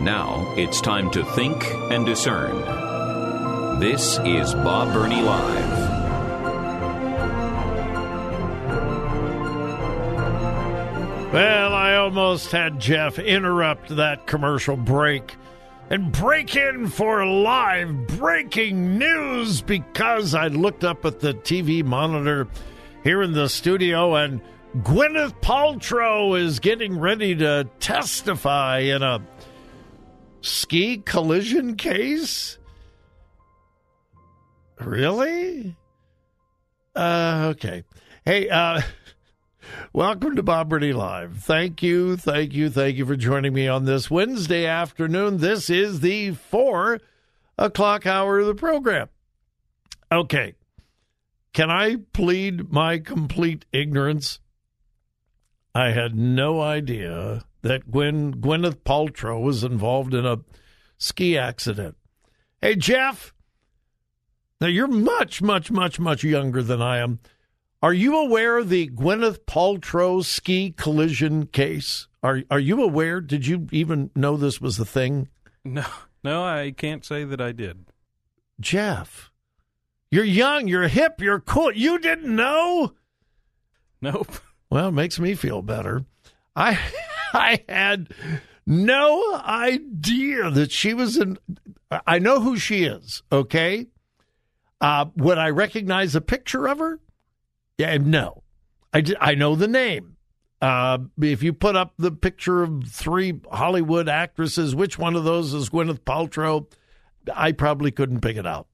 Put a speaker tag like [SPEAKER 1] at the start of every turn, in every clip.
[SPEAKER 1] Now it's time to think and discern. This is Bob Burney Live.
[SPEAKER 2] Well, I almost had Jeff interrupt that commercial break and break in for live breaking news because I looked up at the TV monitor here in the studio and Gwyneth Paltrow is getting ready to testify in a ski collision case? Really? Uh, okay. Hey, uh, welcome to Bob Burney Live. Thank you, thank you, thank you for joining me on this Wednesday afternoon. This is the four o'clock hour of the program. Okay. Can I plead my complete ignorance? I had no idea that Gwen Gwyneth Paltrow was involved in a ski accident. Hey Jeff, now you're much, much, much, much younger than I am. Are you aware of the Gwyneth Paltrow ski collision case? Are are you aware? Did you even know this was the thing?
[SPEAKER 3] No, no, I can't say that I did.
[SPEAKER 2] Jeff, you're young, you're hip, you're cool. You didn't know?
[SPEAKER 3] Nope.
[SPEAKER 2] Well, it makes me feel better. I I had no idea that she was in. I know who she is. Okay, uh, would I recognize a picture of her? Yeah, no. I I know the name. Uh, if you put up the picture of three Hollywood actresses, which one of those is Gwyneth Paltrow? I probably couldn't pick it out.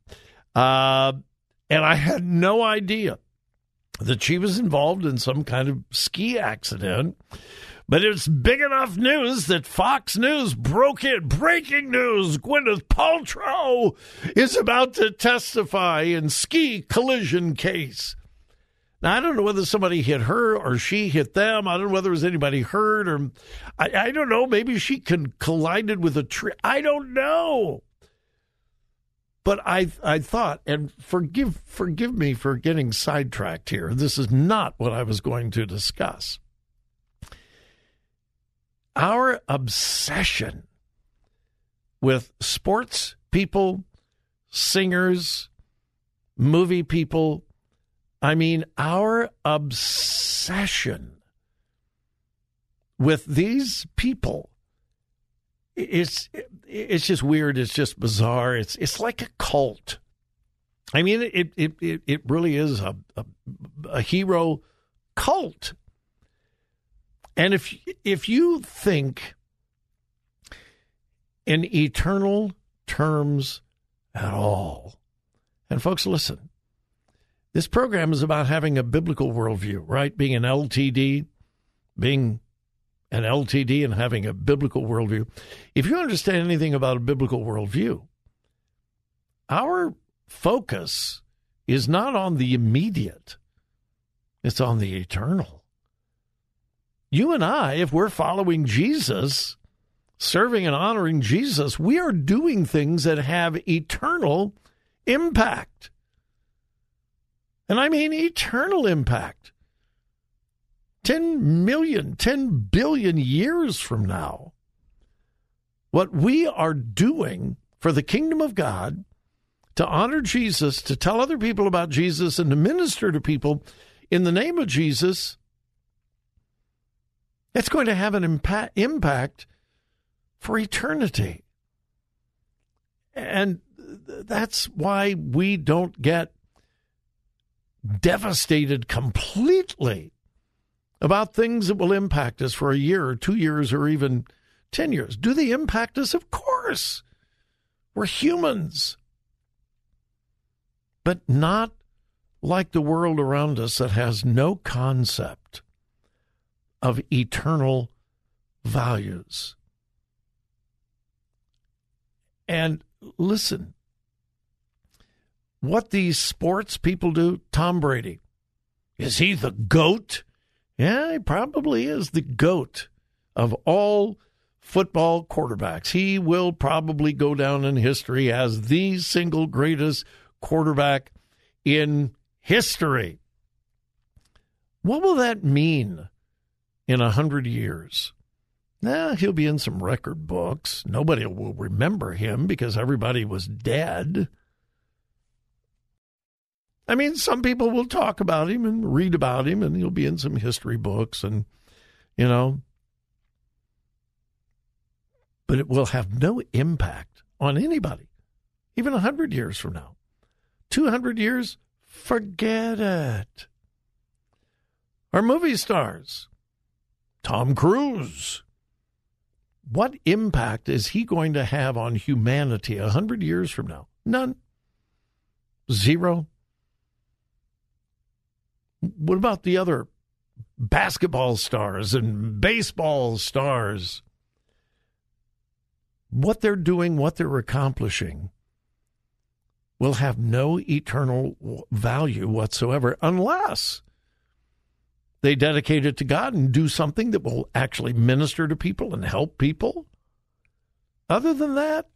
[SPEAKER 2] Uh, and I had no idea that she was involved in some kind of ski accident. But it's big enough news that Fox News broke it. Breaking news Gwyneth Paltrow is about to testify in ski collision case. Now, I don't know whether somebody hit her or she hit them. I don't know whether there was anybody hurt or I, I don't know. Maybe she con- collided with a tree. I don't know. But I I thought, and forgive forgive me for getting sidetracked here. This is not what I was going to discuss. Our obsession with sports people, singers, movie people, I mean, our obsession with these people it's it's just weird. It's just bizarre. It's it's like a cult. I mean, it it it, it really is a, a, a hero cult. And if if you think in eternal terms at all, and folks, listen, this program is about having a biblical worldview, right? Being an LTD, being an LTD and having a biblical worldview. If you understand anything about a biblical worldview, our focus is not on the immediate, it's on the eternal. You and I, if we're following Jesus, serving and honoring Jesus, we are doing things that have eternal impact. And I mean eternal impact. 10 million, 10 billion years from now, what we are doing for the kingdom of God to honor Jesus, to tell other people about Jesus, and to minister to people in the name of Jesus, it's going to have an impact, impact for eternity. And that's why we don't get devastated completely about things that will impact us for a year or two years or even 10 years. Do they impact us? Of course. We're humans. But not like the world around us that has no concept of eternal values. And listen, what these sports people do, Tom Brady, is he the GOAT? Yeah, he probably is the GOAT of all football quarterbacks. He will probably go down in history as the single greatest quarterback in history. What will that mean in a hundred years? Now, he'll be in some record books. Nobody will remember him because everybody was dead. I mean, some people will talk about him and read about him, and he'll be in some history books, and, you know. But it will have no impact on anybody, even a 100 years from now. 200 years, forget it. Our movie stars, Tom Cruise. What impact is he going to have on humanity a 100 years from now? None. Zero. What about the other basketball stars and baseball stars? What they're doing, what they're accomplishing, will have no eternal value whatsoever unless they dedicate it to God and do something that will actually minister to people and help people. Other than that,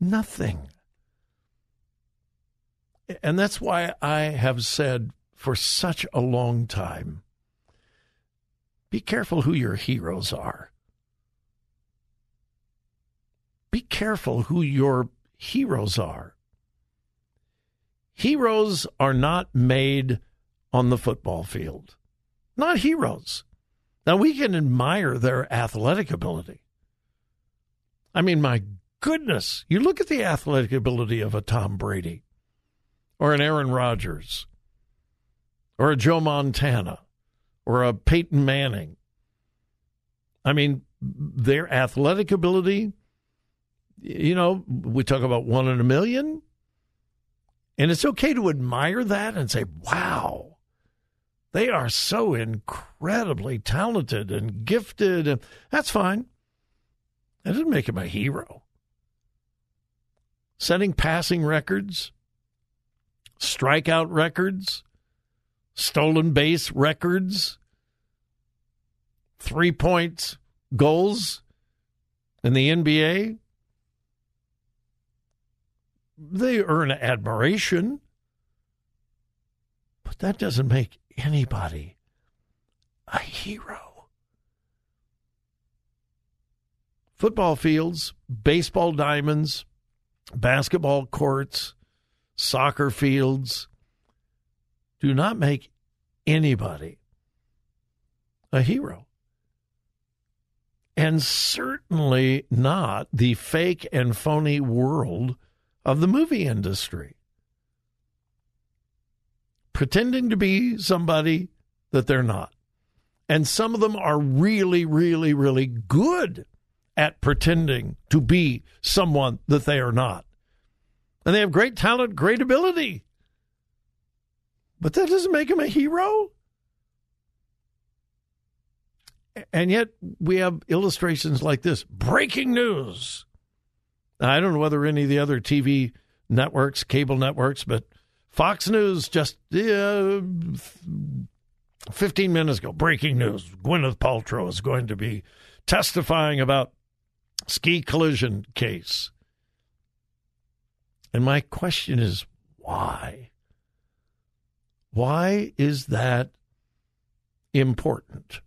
[SPEAKER 2] nothing. And that's why I have said for such a long time. Be careful who your heroes are. Be careful who your heroes are. Heroes are not made on the football field, not heroes. Now, we can admire their athletic ability. I mean, my goodness, you look at the athletic ability of a Tom Brady or an Aaron Rodgers or a Joe Montana or a Peyton Manning. I mean, their athletic ability, you know, we talk about one in a million. And it's okay to admire that and say, wow, they are so incredibly talented and gifted. That's fine. That doesn't make him a hero. Setting passing records, strikeout records, stolen base records, three points goals in the NBA. They earn admiration, but that doesn't make anybody a hero. Football fields, baseball diamonds, basketball courts, soccer fields, do not make anybody a hero. And certainly not the fake and phony world of the movie industry. Pretending to be somebody that they're not. And some of them are really, really, really good at pretending to be someone that they are not. And they have great talent, great ability. But that doesn't make them a hero. And yet we have illustrations like this breaking news. I don't know whether any of the other TV networks, cable networks, but Fox News just uh, 15 minutes ago, breaking news. Gwyneth Paltrow is going to be testifying about ski collision case. And my question is why? Why is that important?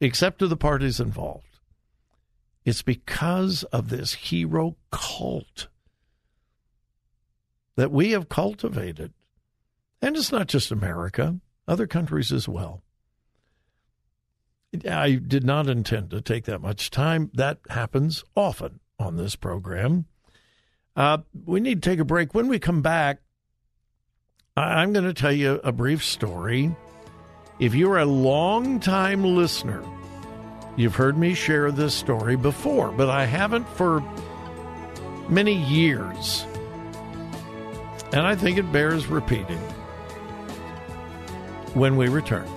[SPEAKER 2] Except to the parties involved. It's because of this hero cult that we have cultivated. And it's not just America, other countries as well. I did not intend to take that much time. That happens often on this program. Uh, we need to take a break. When we come back, I'm going to tell you a brief story. If you're a long-time listener, you've heard me share this story before, but I haven't for many years. And I think it bears repeating when we return.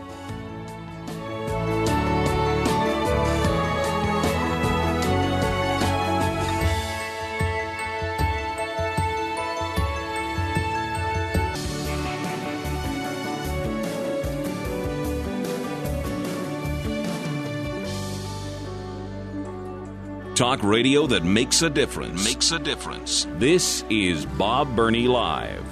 [SPEAKER 1] Talk radio that makes a difference. Makes a difference. This is Bob Burney Live.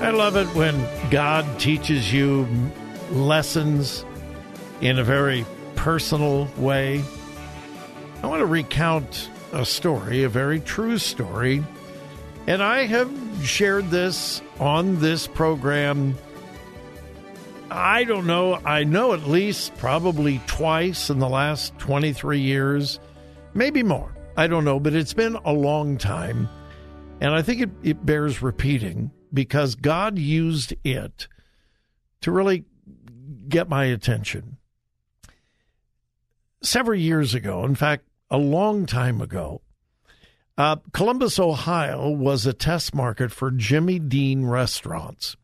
[SPEAKER 2] I love it when God teaches you lessons in a very personal way. I want to recount a story, a very true story. And I have shared this on this program. I don't know. I know at least probably twice in the last 23 years, maybe more. I don't know, but it's been a long time. And I think it, it bears repeating because God used it to really get my attention. Several years ago, in fact, a long time ago, uh, Columbus, Ohio was a test market for Jimmy Dean restaurants.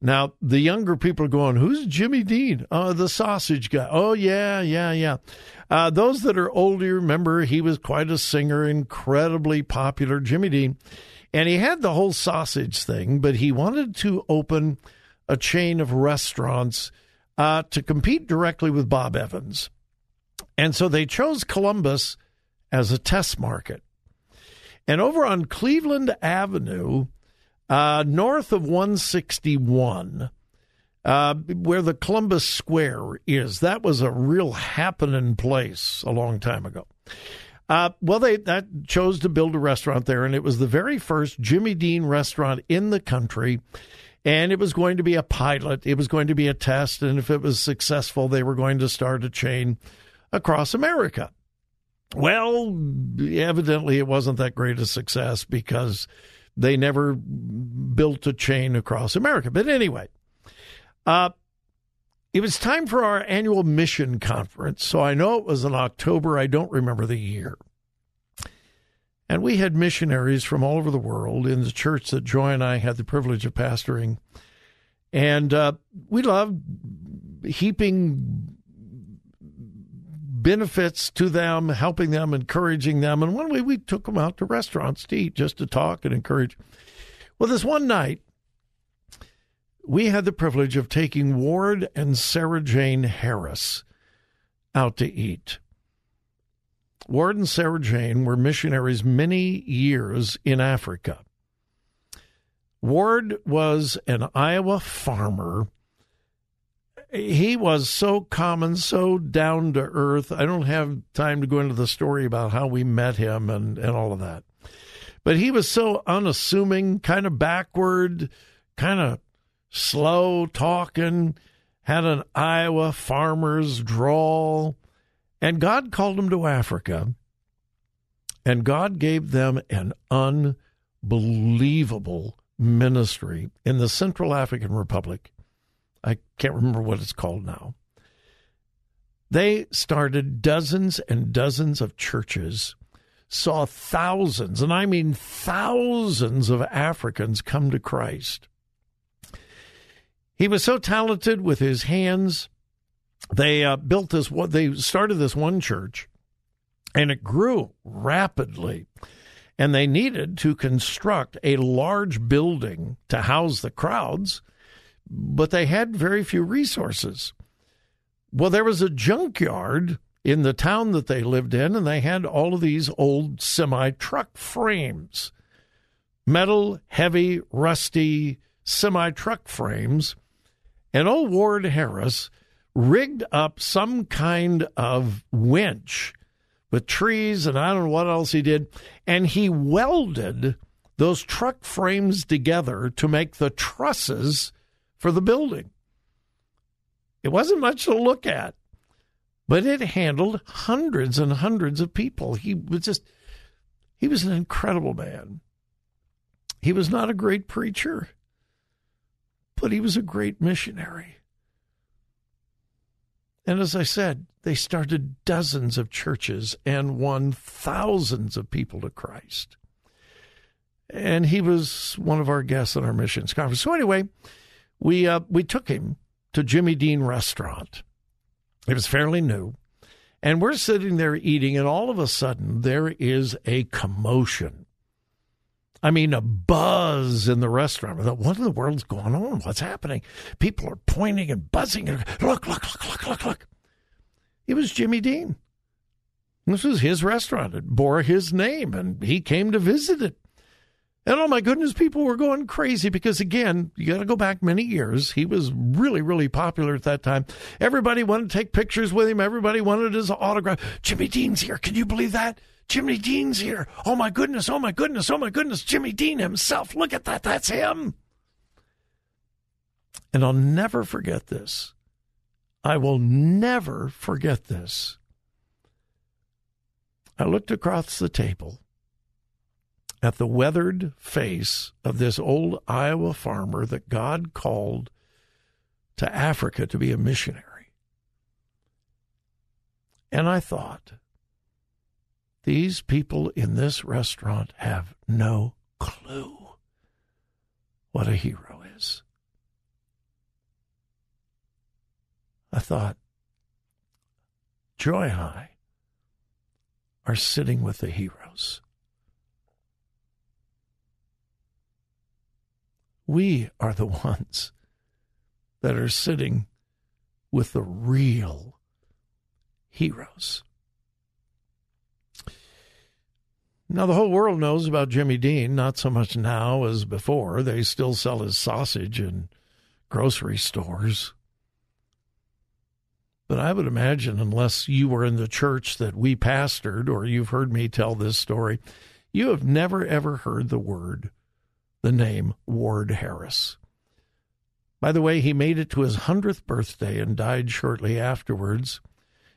[SPEAKER 2] Now, the younger people are going, Who's Jimmy Dean? Oh, the sausage guy. Oh, yeah, yeah, yeah. Uh, those that are older remember he was quite a singer, incredibly popular, Jimmy Dean. And he had the whole sausage thing, but he wanted to open a chain of restaurants uh, to compete directly with Bob Evans. And so they chose Columbus as a test market. And over on Cleveland Avenue, uh, north of 161, uh, where the Columbus Square is, that was a real happening place a long time ago. Uh, well, they that chose to build a restaurant there, and it was the very first Jimmy Dean restaurant in the country. And it was going to be a pilot. It was going to be a test, and if it was successful, they were going to start a chain across America. Well, evidently, it wasn't that great a success because they never built a chain across America. But anyway, uh, it was time for our annual mission conference. So I know it was in October. I don't remember the year. And we had missionaries from all over the world in the church that Joy and I had the privilege of pastoring. And uh, we loved heaping benefits to them, helping them, encouraging them. And one way we took them out to restaurants to eat, just to talk and encourage. Well, this one night, we had the privilege of taking Ward and Sarah Jane Harris out to eat. Ward and Sarah Jane were missionaries many years in Africa. Ward was an Iowa farmer. He was so common, so down to earth. I don't have time to go into the story about how we met him and, and all of that. But he was so unassuming, kind of backward, kind of slow talking, had an Iowa farmer's drawl. And God called him to Africa. And God gave them an unbelievable ministry in the Central African Republic. I can't remember what it's called now. They started dozens and dozens of churches, saw thousands, and I mean thousands of Africans come to Christ. He was so talented with his hands. They uh, built this. They started this one church, and it grew rapidly. And they needed to construct a large building to house the crowds, but they had very few resources. Well, there was a junkyard in the town that they lived in, and they had all of these old semi truck frames metal, heavy, rusty semi truck frames and old Ward Harris rigged up some kind of winch with trees and I don't know what else he did. And he welded those truck frames together to make the trusses for the building. It wasn't much to look at, but it handled hundreds and hundreds of people. He was just, he was an incredible man. He was not a great preacher but he was a great missionary. And as I said, they started dozens of churches and won thousands of people to Christ. And he was one of our guests at our missions conference. So anyway, we uh, we took him to Jimmy Dean restaurant. It was fairly new. And we're sitting there eating, and all of a sudden there is a commotion. I mean, a buzz in the restaurant. I thought, what in the world's going on? What's happening? People are pointing and buzzing. And, look, look, look, look, look, look. It was Jimmy Dean. This was his restaurant. It bore his name, and he came to visit it. And oh my goodness, people were going crazy because, again, you got to go back many years. He was really, really popular at that time. Everybody wanted to take pictures with him, everybody wanted his autograph. Jimmy Dean's here. Can you believe that? Jimmy Dean's here. Oh my goodness, oh my goodness, oh my goodness. Jimmy Dean himself. Look at that. That's him. And I'll never forget this. I will never forget this. I looked across the table at the weathered face of this old Iowa farmer that God called to Africa to be a missionary. And I thought, these people in this restaurant have no clue what a hero is. I thought, Joy I are sitting with the heroes. We are the ones that are sitting with the real heroes. Now, the whole world knows about Jimmy Dean, not so much now as before. They still sell his sausage in grocery stores. But I would imagine, unless you were in the church that we pastored or you've heard me tell this story, you have never ever heard the word, the name Ward Harris. By the way, he made it to his 100th birthday and died shortly afterwards.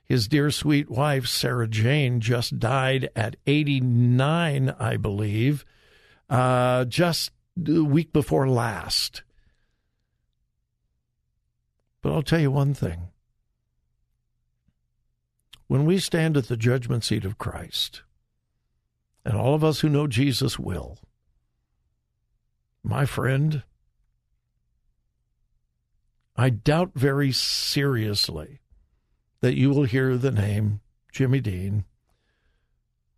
[SPEAKER 2] His dear sweet wife, Sarah Jane, just died at 89, I believe, uh, just the week before last. But I'll tell you one thing. When we stand at the judgment seat of Christ, and all of us who know Jesus will, my friend, I doubt very seriously that you will hear the name Jimmy Dean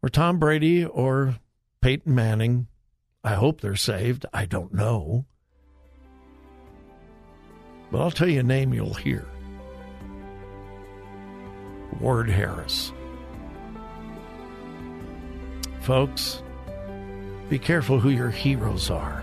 [SPEAKER 2] or Tom Brady or Peyton Manning. I hope they're saved. I don't know. But I'll tell you a name you'll hear Ward Harris. Folks, be careful who your heroes are.